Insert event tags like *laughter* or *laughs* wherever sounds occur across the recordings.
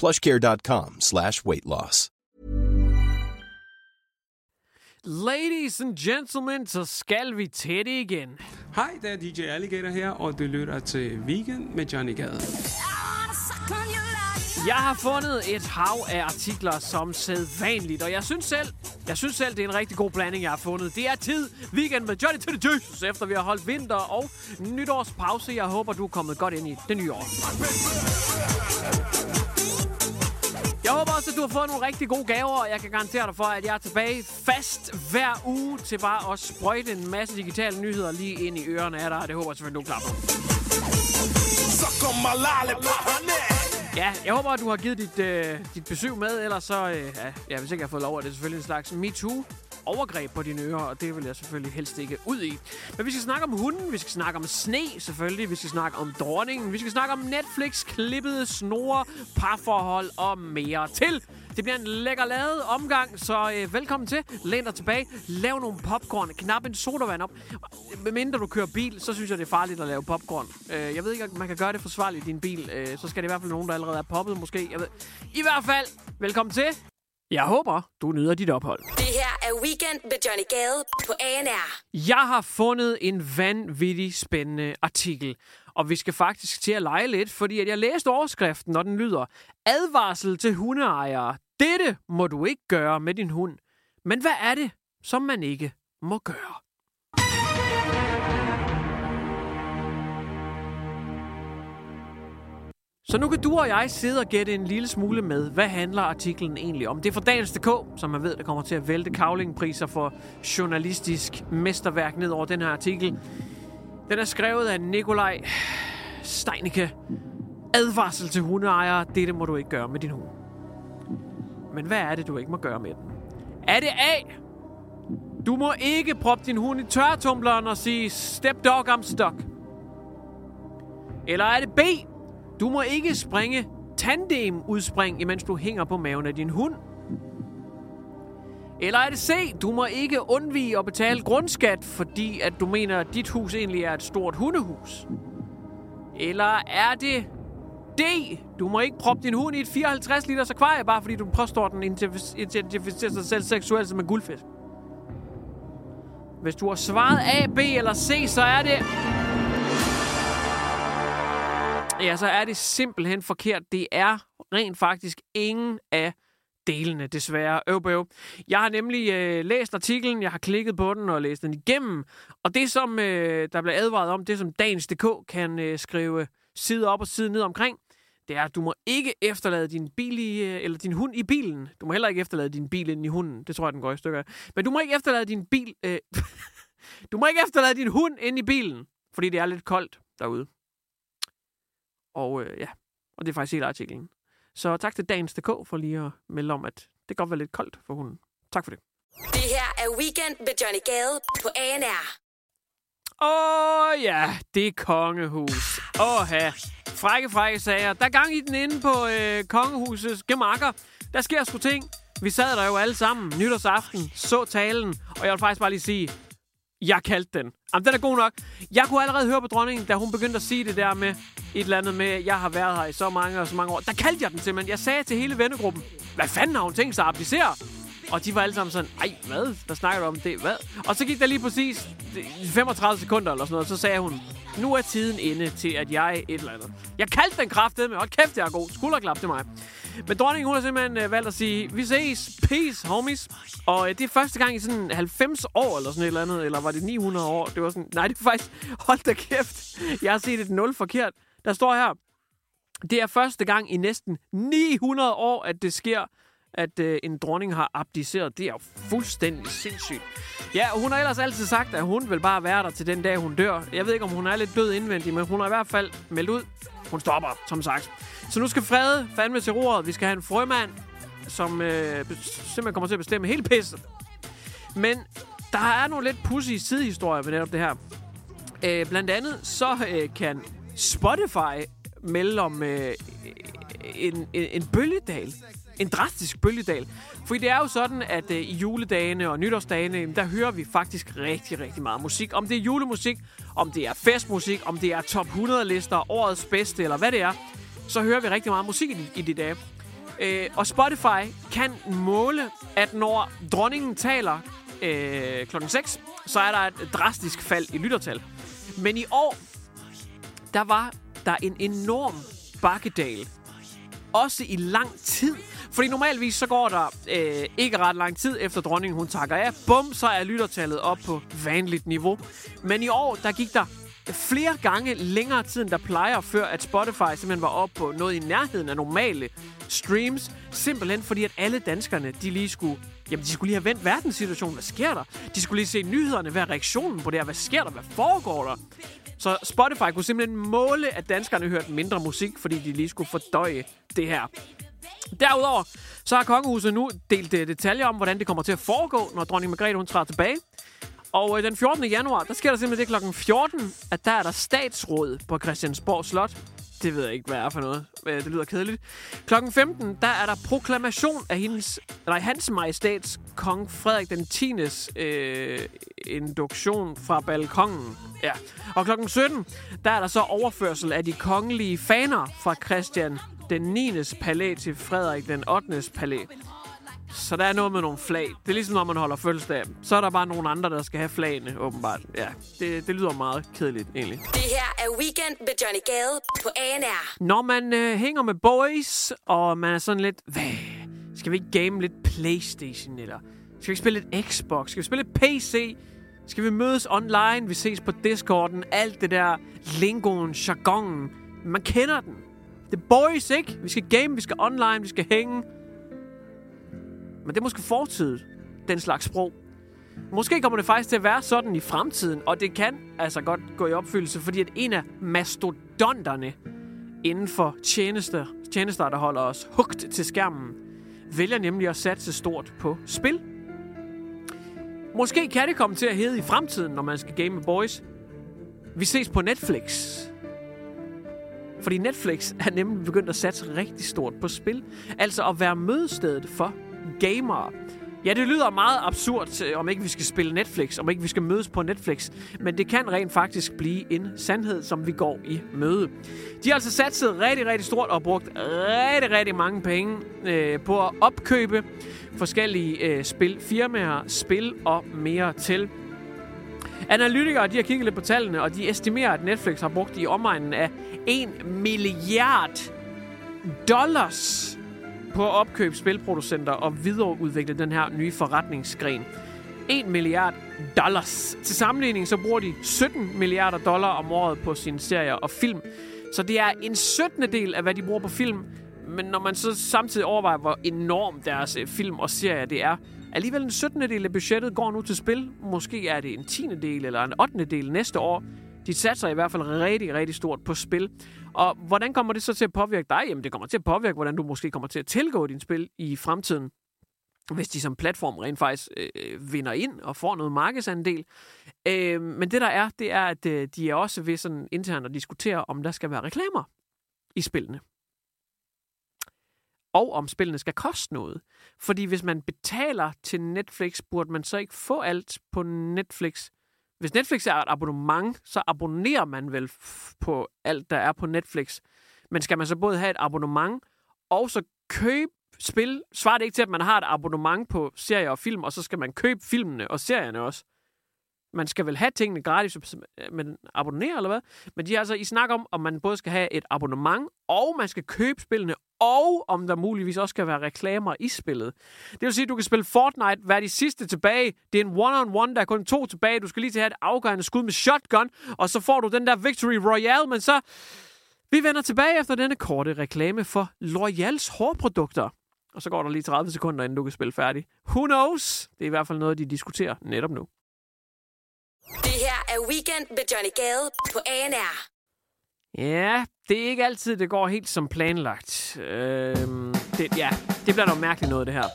plushcare.com slash weight loss. Ladies and gentlemen, så skal vi til det igen. Hej, det er DJ Alligator her, og du lytter til Weekend med Johnny Gade. Jeg har fundet et hav af artikler som sædvanligt, og jeg synes selv, jeg synes selv, det er en rigtig god blanding, jeg har fundet. Det er tid weekend med Johnny to the Jesus, efter vi har holdt vinter og nytårspause. Jeg håber, du er kommet godt ind i det nye år. Du har fået nogle rigtig gode gaver, og jeg kan garantere dig for, at jeg er tilbage fast hver uge til bare at sprøjte en masse digitale nyheder lige ind i ørerne af dig, det håber jeg selvfølgelig, du er klar på. Ja, jeg håber, at du har givet dit, øh, dit besøg med, ellers så, øh, ja, ja, hvis ikke jeg har fået lov, er det selvfølgelig en slags MeToo overgreb på dine ører, og det vil jeg selvfølgelig helst ikke ud i. Men vi skal snakke om hunden, vi skal snakke om sne selvfølgelig, vi skal snakke om dronningen, vi skal snakke om Netflix, klippede snore, parforhold og mere til. Det bliver en lækker lavet omgang, så øh, velkommen til. Læn dig tilbage, lav nogle popcorn, knap en sodavand op. Medmindre du kører bil, så synes jeg, det er farligt at lave popcorn. Øh, jeg ved ikke, om man kan gøre det forsvarligt i din bil. Øh, så skal det i hvert fald nogen, der allerede er poppet måske. Jeg ved. I hvert fald, velkommen til. Jeg håber, du nyder dit ophold. Det her er Weekend med Johnny Gade på ANR. Jeg har fundet en vanvittig spændende artikel. Og vi skal faktisk til at lege lidt, fordi at jeg læste overskriften, og den lyder Advarsel til hundeejere. Dette må du ikke gøre med din hund. Men hvad er det, som man ikke må gøre? Så nu kan du og jeg sidde og gætte en lille smule med, hvad handler artiklen egentlig om. Det er fra Dagens.dk, som man ved, der kommer til at vælte kavlingpriser for journalistisk mesterværk ned over den her artikel. Den er skrevet af Nikolaj Steinicke. Advarsel til hundeejere. Dette må du ikke gøre med din hund. Men hvad er det, du ikke må gøre med den? Er det A? Du må ikke proppe din hund i tørretumbleren og sige, step dog, I'm stuck. Eller er det B? Du må ikke springe tandem-udspring, imens du hænger på maven af din hund. Eller er det C? Du må ikke undvige at betale grundskat, fordi at du mener, at dit hus egentlig er et stort hundehus. Eller er det D? Du må ikke proppe din hund i et 54 liters akvarie, bare fordi du påstår, at den identificerer sig selv seksuelt som en guldfisk. Hvis du har svaret A, B eller C, så er det... Ja, så er det simpelthen forkert. Det er rent faktisk ingen af delene, desværre. Øv, øv. Jeg har nemlig øh, læst artiklen, jeg har klikket på den og læst den igennem. Og det, som øh, der bliver advaret om, det som Dagens.dk kan øh, skrive side op og side ned omkring, det er, at du må ikke efterlade din bil i, øh, eller din hund i bilen. Du må heller ikke efterlade din bil ind i hunden. Det tror jeg, den går i stykker. Men du må ikke efterlade din bil... Øh, *laughs* du må ikke efterlade din hund ind i bilen, fordi det er lidt koldt derude. Og øh, ja, og det er faktisk hele artiklen. Så tak til Dagens.dk for lige at melde om, at det godt være lidt koldt for hunden. Tak for det. Det her er Weekend med Johnny Gade på ANR. Åh oh, ja, det er kongehus. Åh ja. Frække, frække sager. Der er gang i den inde på øh, kongehusets gemakker. Der sker sgu ting. Vi sad der jo alle sammen nytårsaften, så talen, og jeg vil faktisk bare lige sige, jeg kaldte den. Jamen, den er god nok. Jeg kunne allerede høre på dronningen, da hun begyndte at sige det der med et eller andet med, jeg har været her i så mange og så mange år. Der kaldte jeg den simpelthen. Jeg sagde til hele vennegruppen, hvad fanden har hun tænkt sig at applicere? Og de var alle sammen sådan, ej, hvad? Hvad snakker du om det? Hvad? Og så gik der lige præcis 35 sekunder eller sådan noget, så sagde hun, nu er tiden inde til, at jeg et eller andet. Jeg kaldte den kraftede, med, hold kæft, jeg er god. Skulderklap til mig. Men dronningen, hun har simpelthen øh, valgt at sige, vi ses, peace, homies. Og øh, det er første gang i sådan 90 år, eller sådan et eller andet, eller var det 900 år? Det var sådan, nej, det er faktisk, hold da kæft. Jeg har set et nul forkert. Der står her, det er første gang i næsten 900 år, at det sker, at øh, en dronning har abdiceret. Det er jo fuldstændig sindssygt. Ja, og hun har ellers altid sagt, at hun vil bare være der til den dag, hun dør. Jeg ved ikke, om hun er lidt død indvendig, men hun har i hvert fald meldt ud. Hun stopper, som sagt. Så nu skal Frede fandme til roret. Vi skal have en frømand, som øh, simpelthen kommer til at bestemme hele pisset. Men der er nogle lidt pussy sidehistorier ved netop det her. Øh, blandt andet så øh, kan Spotify melde om øh, en, en, en bølgedal. En drastisk bølgedal. For det er jo sådan, at øh, i juledagene og nytårsdagene, jamen, der hører vi faktisk rigtig, rigtig meget musik. Om det er julemusik, om det er festmusik, om det er top 100 lister, årets bedste eller hvad det er, så hører vi rigtig meget musik i, de- i de dage. Øh, og Spotify kan måle, at når dronningen taler øh, klokken 6, så er der et drastisk fald i lyttertal. Men i år, der var der en enorm bakkedal. Også i lang tid. Fordi normalvis så går der øh, ikke ret lang tid efter dronningen hun takker af. Bum, så er lyttertallet op på vanligt niveau. Men i år, der gik der flere gange længere tid, end der plejer, før at Spotify simpelthen var op på noget i nærheden af normale streams. Simpelthen fordi, at alle danskerne, de lige skulle Jamen, de skulle lige have vendt verdenssituationen. Hvad sker der? De skulle lige se nyhederne. Hvad er reaktionen på det her? Hvad sker der? Hvad foregår der? Så Spotify kunne simpelthen måle, at danskerne hørte mindre musik, fordi de lige skulle fordøje det her. Derudover så har kongehuset nu delt øh, detaljer om, hvordan det kommer til at foregå, når dronning Margrethe hun træder tilbage. Og øh, den 14. januar, der sker der simpelthen det kl. 14, at der er der statsråd på Christiansborg Slot. Det ved jeg ikke, hvad er for noget. Det lyder kedeligt. Klokken 15, der er der proklamation af hendes, nej, hans majestats kong Frederik den 10. Øh, induktion fra balkongen. Ja. Og klokken 17, der er der så overførsel af de kongelige faner fra Christian den 9. palæ til Frederik den 8. palæ. Så der er noget med nogle flag. Det er ligesom, når man holder fødselsdag. Så er der bare nogle andre, der skal have flagene, åbenbart. Ja, det, det lyder meget kedeligt, egentlig. Det her er Weekend med Johnny Gade på ANR. Når man øh, hænger med boys, og man er sådan lidt, hvad, skal vi ikke game lidt Playstation, eller skal vi spille lidt Xbox, skal vi spille lidt PC, skal vi mødes online, vi ses på Discorden, alt det der lingoen, jargonen, man kender den. Det boys, ikke? Vi skal game, vi skal online, vi skal hænge. Men det er måske fortid, den slags sprog. Måske kommer det faktisk til at være sådan i fremtiden, og det kan altså godt gå i opfyldelse, fordi at en af mastodonterne inden for tjenester, tjenester, der holder os hugt til skærmen, vælger nemlig at satse stort på spil. Måske kan det komme til at hedde i fremtiden, når man skal game med boys. Vi ses på Netflix. Fordi Netflix er nemlig begyndt at satse rigtig stort på spil. Altså at være mødestedet for gamere. Ja, det lyder meget absurd, øh, om ikke vi skal spille Netflix, om ikke vi skal mødes på Netflix. Men det kan rent faktisk blive en sandhed, som vi går i møde. De har altså satset rigtig, rigtig stort og brugt rigtig, rigtig mange penge øh, på at opkøbe forskellige øh, spilfirmaer, spil og mere til. Analytikere de har kigget lidt på tallene, og de estimerer, at Netflix har brugt i omegnen af 1 milliard dollars på at opkøbe spilproducenter og videreudvikle den her nye forretningsgren. 1 milliard dollars. Til sammenligning så bruger de 17 milliarder dollar om året på sine serier og film. Så det er en 17. del af, hvad de bruger på film. Men når man så samtidig overvejer, hvor enorm deres øh, film og serier det er, alligevel en 17. del af budgettet går nu til spil. Måske er det en 10. del eller en 8. del næste år. De satser i hvert fald rigtig, rigtig stort på spil. Og hvordan kommer det så til at påvirke dig? Jamen, det kommer til at påvirke, hvordan du måske kommer til at tilgå din spil i fremtiden hvis de som platform rent faktisk øh, vinder ind og får noget markedsandel. Øh, men det der er, det er, at øh, de er også ved sådan internt at diskutere, om der skal være reklamer i spillene. Og om spillene skal koste noget. Fordi hvis man betaler til Netflix, burde man så ikke få alt på Netflix. Hvis Netflix er et abonnement, så abonnerer man vel på alt, der er på Netflix. Men skal man så både have et abonnement og så købe spil? Svarer det ikke til, at man har et abonnement på serier og film, og så skal man købe filmene og serierne også? Man skal vel have tingene gratis, hvis man øh, abonnerer, eller hvad? Men de er altså i snak om, om man både skal have et abonnement, og man skal købe spillene, og om der muligvis også skal være reklamer i spillet. Det vil sige, at du kan spille Fortnite, være de sidste tilbage. Det er en one-on-one, der er kun to tilbage. Du skal lige til at have et afgørende skud med shotgun, og så får du den der Victory Royale, men så... Vi vender tilbage efter denne korte reklame for Loyals hårprodukter. Og så går der lige 30 sekunder, inden du kan spille færdig. Who knows? Det er i hvert fald noget, de diskuterer netop nu. Det her er Weekend med Johnny Gade på ANR. Ja, det er ikke altid, det går helt som planlagt. Øhm, det, ja, det bliver dog mærkeligt noget, det her.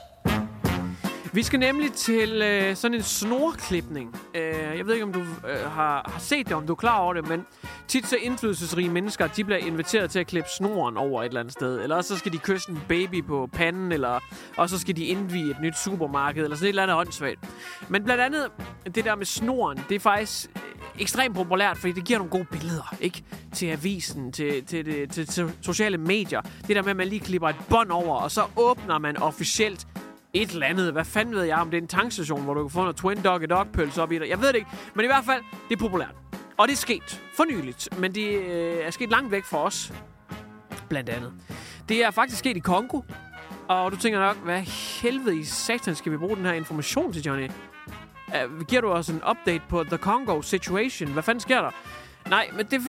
Vi skal nemlig til øh, sådan en snorklipning. Øh, jeg ved ikke, om du øh, har, har set det, om du er klar over det, men tit så indflydelsesrige mennesker, de bliver inviteret til at klippe snoren over et eller andet sted. Eller så skal de kysse en baby på panden, eller og så skal de indvige et nyt supermarked, eller sådan et eller andet åndssvagt. Men blandt andet, det der med snoren, det er faktisk øh, ekstremt populært, fordi det giver nogle gode billeder, ikke? Til avisen, til, til, til, til, til sociale medier. Det der med, at man lige klipper et bånd over, og så åbner man officielt et eller andet. Hvad fanden ved jeg, om det er en tankstation, hvor du kan få noget Twin Dog Dog pølse op i dig. Jeg ved det ikke, men i hvert fald, det er populært. Og det er sket for nyligt, men det øh, er sket langt væk fra os, blandt andet. Det er faktisk sket i Kongo, og du tænker nok, hvad helvede i satan skal vi bruge den her information til, Johnny? Uh, giver du os en update på The Congo situation? Hvad fanden sker der? Nej, men det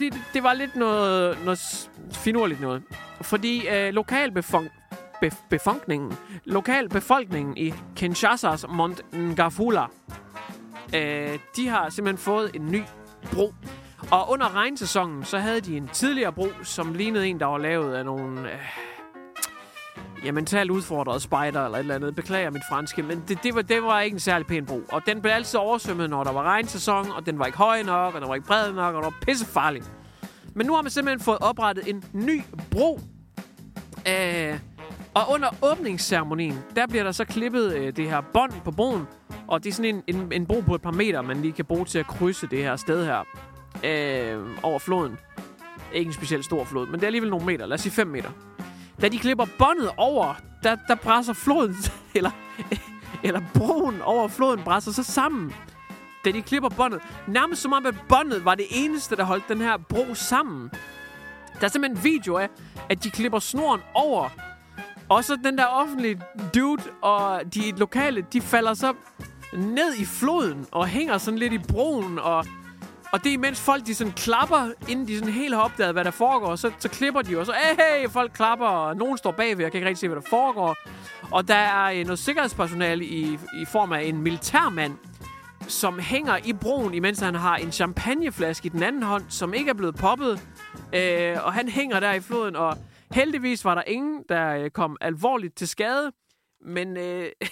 Det, det var lidt noget, noget finurligt noget. Fordi øh, lokalbefolkningen bef, befolkningen, lokalbefolkningen i Kinshasas Montngafula, øh, de har simpelthen fået en ny bro. Og under regnsæsonen, så havde de en tidligere bro, som lignede en, der var lavet af nogle... Øh, ja, mentalt udfordret spejder eller et eller andet. Beklager mit franske, men det, det, var, det var ikke en særlig pæn bro. Og den blev altid oversvømmet, når der var regnsæson, og den var ikke høj nok, og den var ikke bred nok, og den var pissefarlig. Men nu har man simpelthen fået oprettet en ny bro. Øh, og under åbningsceremonien, der bliver der så klippet øh, det her bånd på broen. Og det er sådan en, en, en bro på et par meter, man lige kan bruge til at krydse det her sted her. Øh, over floden. Ikke en specielt stor flod, men det er alligevel nogle meter. Lad os sige 5 meter. Da de klipper båndet over, der, der brænder floden, *laughs* eller, eller broen over floden brænder så sammen. Da de klipper båndet. Nærmest som om, at båndet var det eneste, der holdt den her bro sammen. Der er simpelthen en video af, at de klipper snoren over. Og så den der offentlige dude og de lokale, de falder så ned i floden og hænger sådan lidt i broen. Og, og det er imens folk de sådan klapper, inden de sådan helt har opdaget, hvad der foregår. Så, så klipper de, og så hey, folk klapper, og nogen står bagved, jeg kan ikke rigtig se, hvad der foregår. Og der er øh, noget sikkerhedspersonale i, i form af en militærmand, som hænger i broen, imens han har en champagneflaske i den anden hånd, som ikke er blevet poppet. Øh, og han hænger der i floden, og heldigvis var der ingen, der øh, kom alvorligt til skade. Men, øh, *laughs*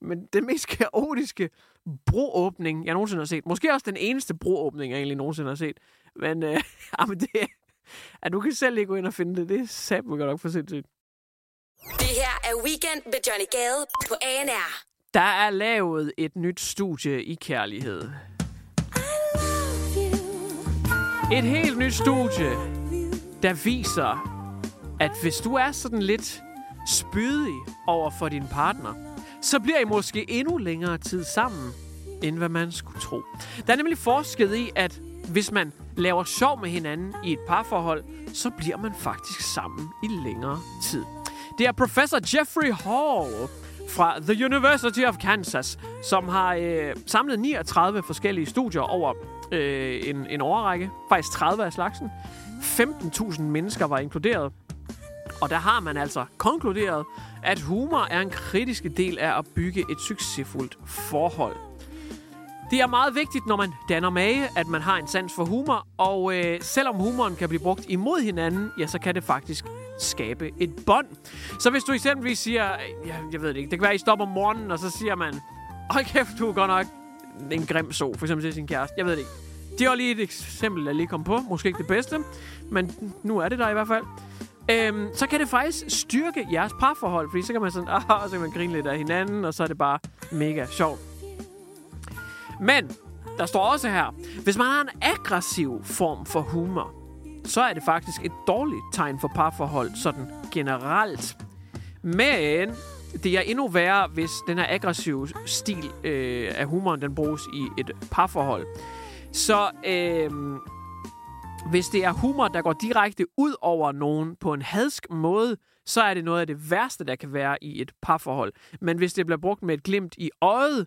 men den mest kaotiske broåbning, jeg nogensinde har set. Måske også den eneste broåbning, jeg egentlig nogensinde har set. Men, øh, *laughs* jamen det, at du kan selv lige gå ind og finde det, det er satme godt nok for sindssygt. Det her er Weekend med Johnny Gade på ANR. Der er lavet et nyt studie i kærlighed. Et helt nyt studie, der viser, at hvis du er sådan lidt spydig over for din partner, så bliver I måske endnu længere tid sammen, end hvad man skulle tro. Der er nemlig forsket i, at hvis man laver sjov med hinanden i et parforhold, så bliver man faktisk sammen i længere tid. Det er professor Jeffrey Hall fra The University of Kansas, som har øh, samlet 39 forskellige studier over øh, en, en overrække. Faktisk 30 af slagsen. 15.000 mennesker var inkluderet. Og der har man altså konkluderet, at humor er en kritisk del af at bygge et succesfuldt forhold. Det er meget vigtigt, når man danner mage, at man har en sans for humor, og øh, selvom humoren kan blive brugt imod hinanden, ja, så kan det faktisk skabe et bånd. Så hvis du eksempelvis siger, ja, jeg ved det ikke, det kan være, at I stopper om morgenen, og så siger man, hold kæft, du er godt nok en grim så, for eksempel til sin kæreste. Jeg ved det ikke. Det var lige et eksempel, jeg lige kom på. Måske ikke det bedste, men nu er det der i hvert fald. Øhm, så kan det faktisk styrke jeres parforhold, fordi så kan man sådan, ah, så kan man grine lidt af hinanden, og så er det bare mega sjovt. Men der står også her, hvis man har en aggressiv form for humor, så er det faktisk et dårligt tegn for parforhold, sådan generelt. Men det er endnu værre, hvis den her aggressive stil øh, af humoren, den bruges i et parforhold. Så øh, hvis det er humor, der går direkte ud over nogen på en hadsk måde, så er det noget af det værste, der kan være i et parforhold. Men hvis det bliver brugt med et glimt i øjet,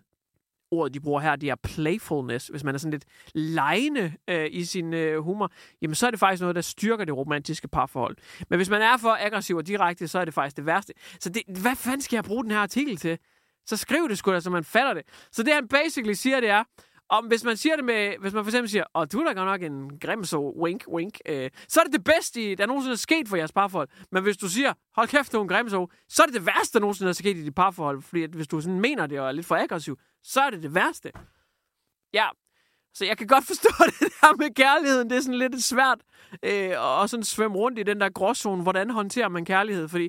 ordet, de bruger her, det er playfulness. Hvis man er sådan lidt lejende øh, i sin øh, humor, jamen så er det faktisk noget, der styrker det romantiske parforhold. Men hvis man er for aggressiv og direkte, så er det faktisk det værste. Så det, hvad fanden skal jeg bruge den her artikel til? Så skriv det sgu da, så man fatter det. Så det han basically siger, det er, om hvis man siger det med, hvis man for eksempel siger, åh, du er da godt nok en grim så, wink, wink, øh, så er det det bedste, der nogensinde er sket for jeres parforhold. Men hvis du siger, hold kæft, du er en grim så, så er det det værste, der nogensinde er sket i dit parforhold. Fordi at hvis du sådan mener det og er lidt for aggressiv, så er det det værste. Ja, så jeg kan godt forstå *laughs* det der med kærligheden. Det er sådan lidt svært øh, at sådan svømme rundt i den der gråzone. Hvordan håndterer man kærlighed? Fordi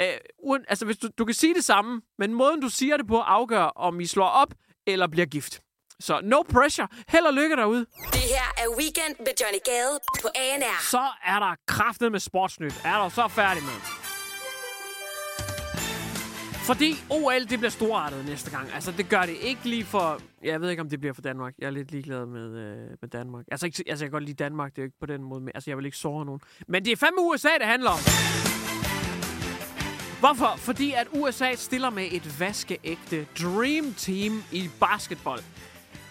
øh, uden, altså, hvis du, du kan sige det samme, men måden du siger det på afgør, om I slår op eller bliver gift. Så no pressure. Held og lykke derude. Det her er Weekend med Johnny Gade på ANR. Så er der kraftet med sportsnyt. Er du så færdig med? Fordi OL, det bliver storartet næste gang. Altså, det gør det ikke lige for... Jeg ved ikke, om det bliver for Danmark. Jeg er lidt ligeglad med, øh, med Danmark. Altså, ikke, altså, jeg kan godt lide Danmark. Det er jo ikke på den måde. Men, altså, jeg vil ikke såre nogen. Men det er fandme USA, det handler om. Hvorfor? Fordi at USA stiller med et vaskeægte Dream Team i basketball.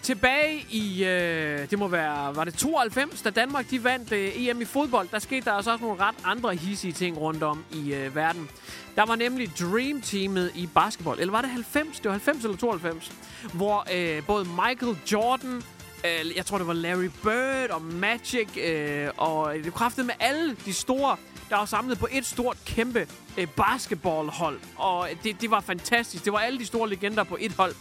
Tilbage i, øh, det må være, var det 92, da Danmark de vandt øh, EM i fodbold, der skete der altså også nogle ret andre hissige ting rundt om i øh, verden. Der var nemlig Dream Teamet i basketball, eller var det 90? Det var 90 eller 92, hvor øh, både Michael Jordan, øh, jeg tror det var Larry Bird og Magic, øh, og det kraftede med alle de store, der var samlet på et stort, kæmpe øh, basketballhold. Og det, det var fantastisk. Det var alle de store legender på et hold.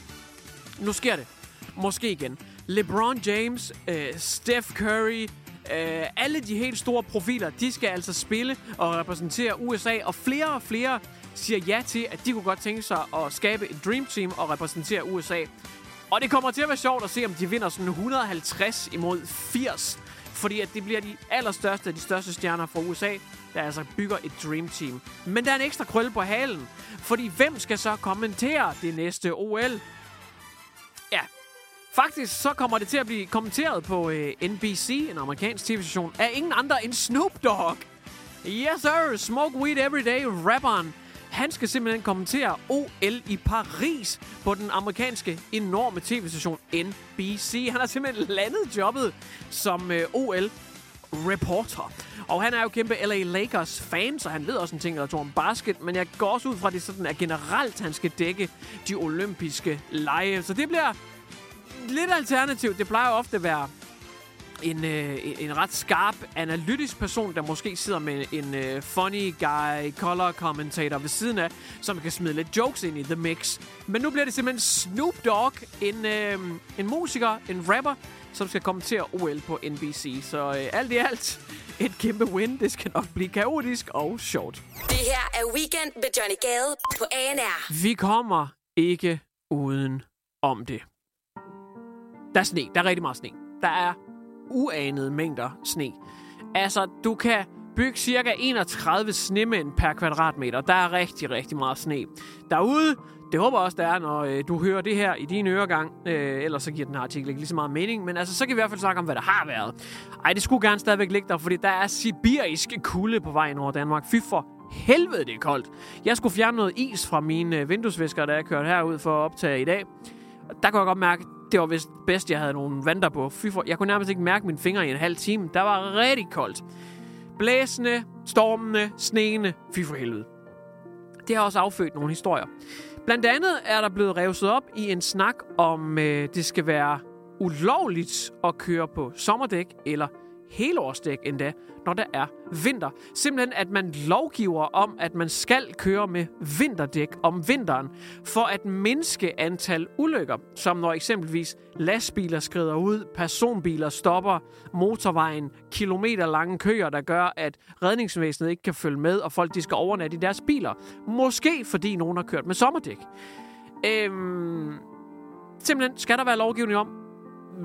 Nu sker det. Måske igen. LeBron James, øh, Steph Curry, øh, alle de helt store profiler, de skal altså spille og repræsentere USA, og flere og flere siger ja til, at de kunne godt tænke sig at skabe et Dream Team og repræsentere USA. Og det kommer til at være sjovt at se, om de vinder sådan 150 imod 80. Fordi at det bliver de allerstørste af de største stjerner fra USA, der altså bygger et Dream Team. Men der er en ekstra krølle på halen. Fordi hvem skal så kommentere det næste OL? Faktisk så kommer det til at blive kommenteret på øh, NBC, en amerikansk tv-station, af ingen andre end Snoop Dogg. Yes sir, Smoke Weed Every Day, rapperen. Han skal simpelthen kommentere OL i Paris på den amerikanske enorme tv-station NBC. Han har simpelthen landet jobbet som øh, OL-reporter. Og han er jo kæmpe LA Lakers-fan, så han ved også en ting eller to om basket. Men jeg går også ud fra, at det sådan er generelt, han skal dække de olympiske lege. Så det bliver lidt alternativ. Det plejer jo ofte at være en, øh, en ret skarp, analytisk person, der måske sidder med en øh, funny guy, color commentator ved siden af, som kan smide lidt jokes ind i the mix. Men nu bliver det simpelthen Snoop Dogg, en, øh, en musiker, en rapper, som skal kommentere OL på NBC. Så øh, alt i alt, et kæmpe win. Det skal nok blive kaotisk og sjovt. Det her er Weekend med Johnny Gade på ANR. Vi kommer ikke uden om det. Der er sne. Der er rigtig meget sne. Der er uanede mængder sne. Altså, du kan bygge cirka 31 snemænd per kvadratmeter. Der er rigtig, rigtig meget sne. Derude, det håber jeg også, der er, når øh, du hører det her i din øregang. Øh, ellers så giver den her artikel ikke lige så meget mening. Men altså, så kan vi i hvert fald snakke om, hvad der har været. Ej, det skulle gerne stadigvæk ligge der, fordi der er sibirisk kulde på vejen over Danmark. Fy for helvede, det er koldt. Jeg skulle fjerne noget is fra mine øh, vinduesvisker, da jeg kørte herud for at optage i dag. Der kunne jeg godt mærke, det var vist bedst, jeg havde nogle vanter på. Fy for, jeg kunne nærmest ikke mærke mine fingre i en halv time. Der var rigtig koldt. Blæsende, stormende, sneende. Fy for helvede. Det har også affødt nogle historier. Blandt andet er der blevet revset op i en snak om, øh, det skal være ulovligt at køre på sommerdæk eller helårsdæk endda, når der er vinter. Simpelthen, at man lovgiver om, at man skal køre med vinterdæk om vinteren, for at mindske antal ulykker, som når eksempelvis lastbiler skrider ud, personbiler stopper motorvejen, kilometer lange køer, der gør, at redningsvæsenet ikke kan følge med, og folk de skal overnatte i deres biler. Måske fordi nogen har kørt med sommerdæk. Øhm, simpelthen skal der være lovgivning om,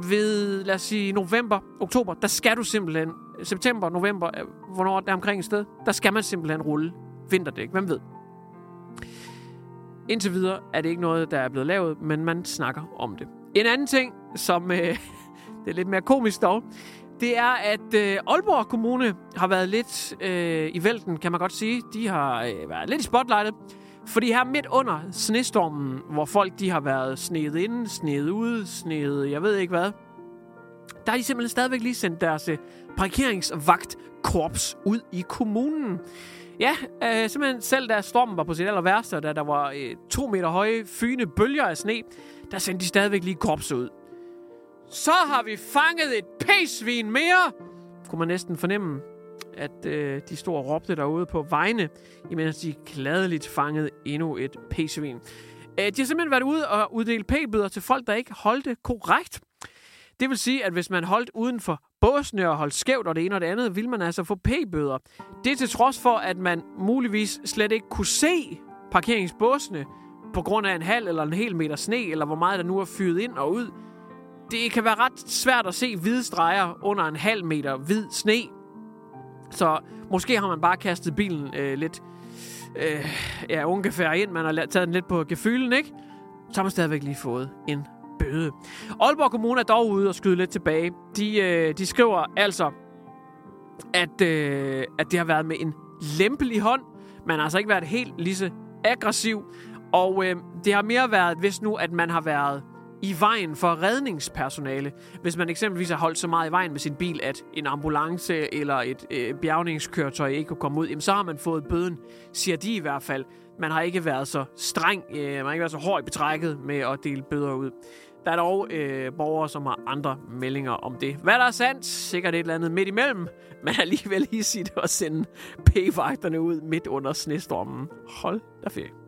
ved, lad os sige, november, oktober, der skal du simpelthen, september, november, øh, hvornår der er omkring et sted, der skal man simpelthen rulle vinterdæk. Hvem ved? Indtil videre er det ikke noget, der er blevet lavet, men man snakker om det. En anden ting, som øh, *laughs* det er lidt mere komisk dog, det er, at øh, Aalborg Kommune har været lidt øh, i vælten, kan man godt sige. De har øh, været lidt i spotlightet. Fordi her midt under snestormen, hvor folk de har været sneet inde, sneet ude, sneet jeg ved ikke hvad, der har de simpelthen stadigvæk lige sendt deres øh, parkeringsvagtkorps ud i kommunen. Ja, øh, simpelthen selv da stormen var på sit aller værste, da der var øh, to meter høje fyne bølger af sne, der sendte de stadigvæk lige korps ud. Så har vi fanget et pæsvin mere, kunne man næsten fornemme at øh, de stod og råbte derude på vejene, imens de gladeligt fangede endnu et p-svin. Øh, de har simpelthen været ude og uddele p-bøder til folk, der ikke holdte korrekt. Det vil sige, at hvis man holdt uden for båsene og holdt skævt og det ene og det andet, vil man altså få p-bøder. Det er til trods for, at man muligvis slet ikke kunne se parkeringsbåsene på grund af en halv eller en hel meter sne, eller hvor meget der nu er fyret ind og ud. Det kan være ret svært at se hvide streger under en halv meter hvid sne. Så måske har man bare kastet bilen øh, lidt øh, ja, ungefær ind. Man har taget den lidt på gefylen, ikke? Så har man stadigvæk lige fået en bøde. Aalborg Kommune er dog ude og skyde lidt tilbage. De, øh, de skriver altså, at, øh, at det har været med en lempelig hånd. Man har altså ikke været helt lige så aggressiv. Og øh, det har mere været, hvis nu, at man har været i vejen for redningspersonale. Hvis man eksempelvis har holdt så meget i vejen med sin bil, at en ambulance eller et øh, bjergningskøretøj ikke kunne komme ud, jamen, så har man fået bøden, siger de i hvert fald. Man har ikke været så streng, øh, man har ikke været så hård i betrækket med at dele bøder ud. Der er dog øh, borgere, som har andre meldinger om det. Hvad der er sandt, sikkert et eller andet midt imellem, men alligevel i sit at sende p-vagterne ud midt under snestormen. Hold da ferie.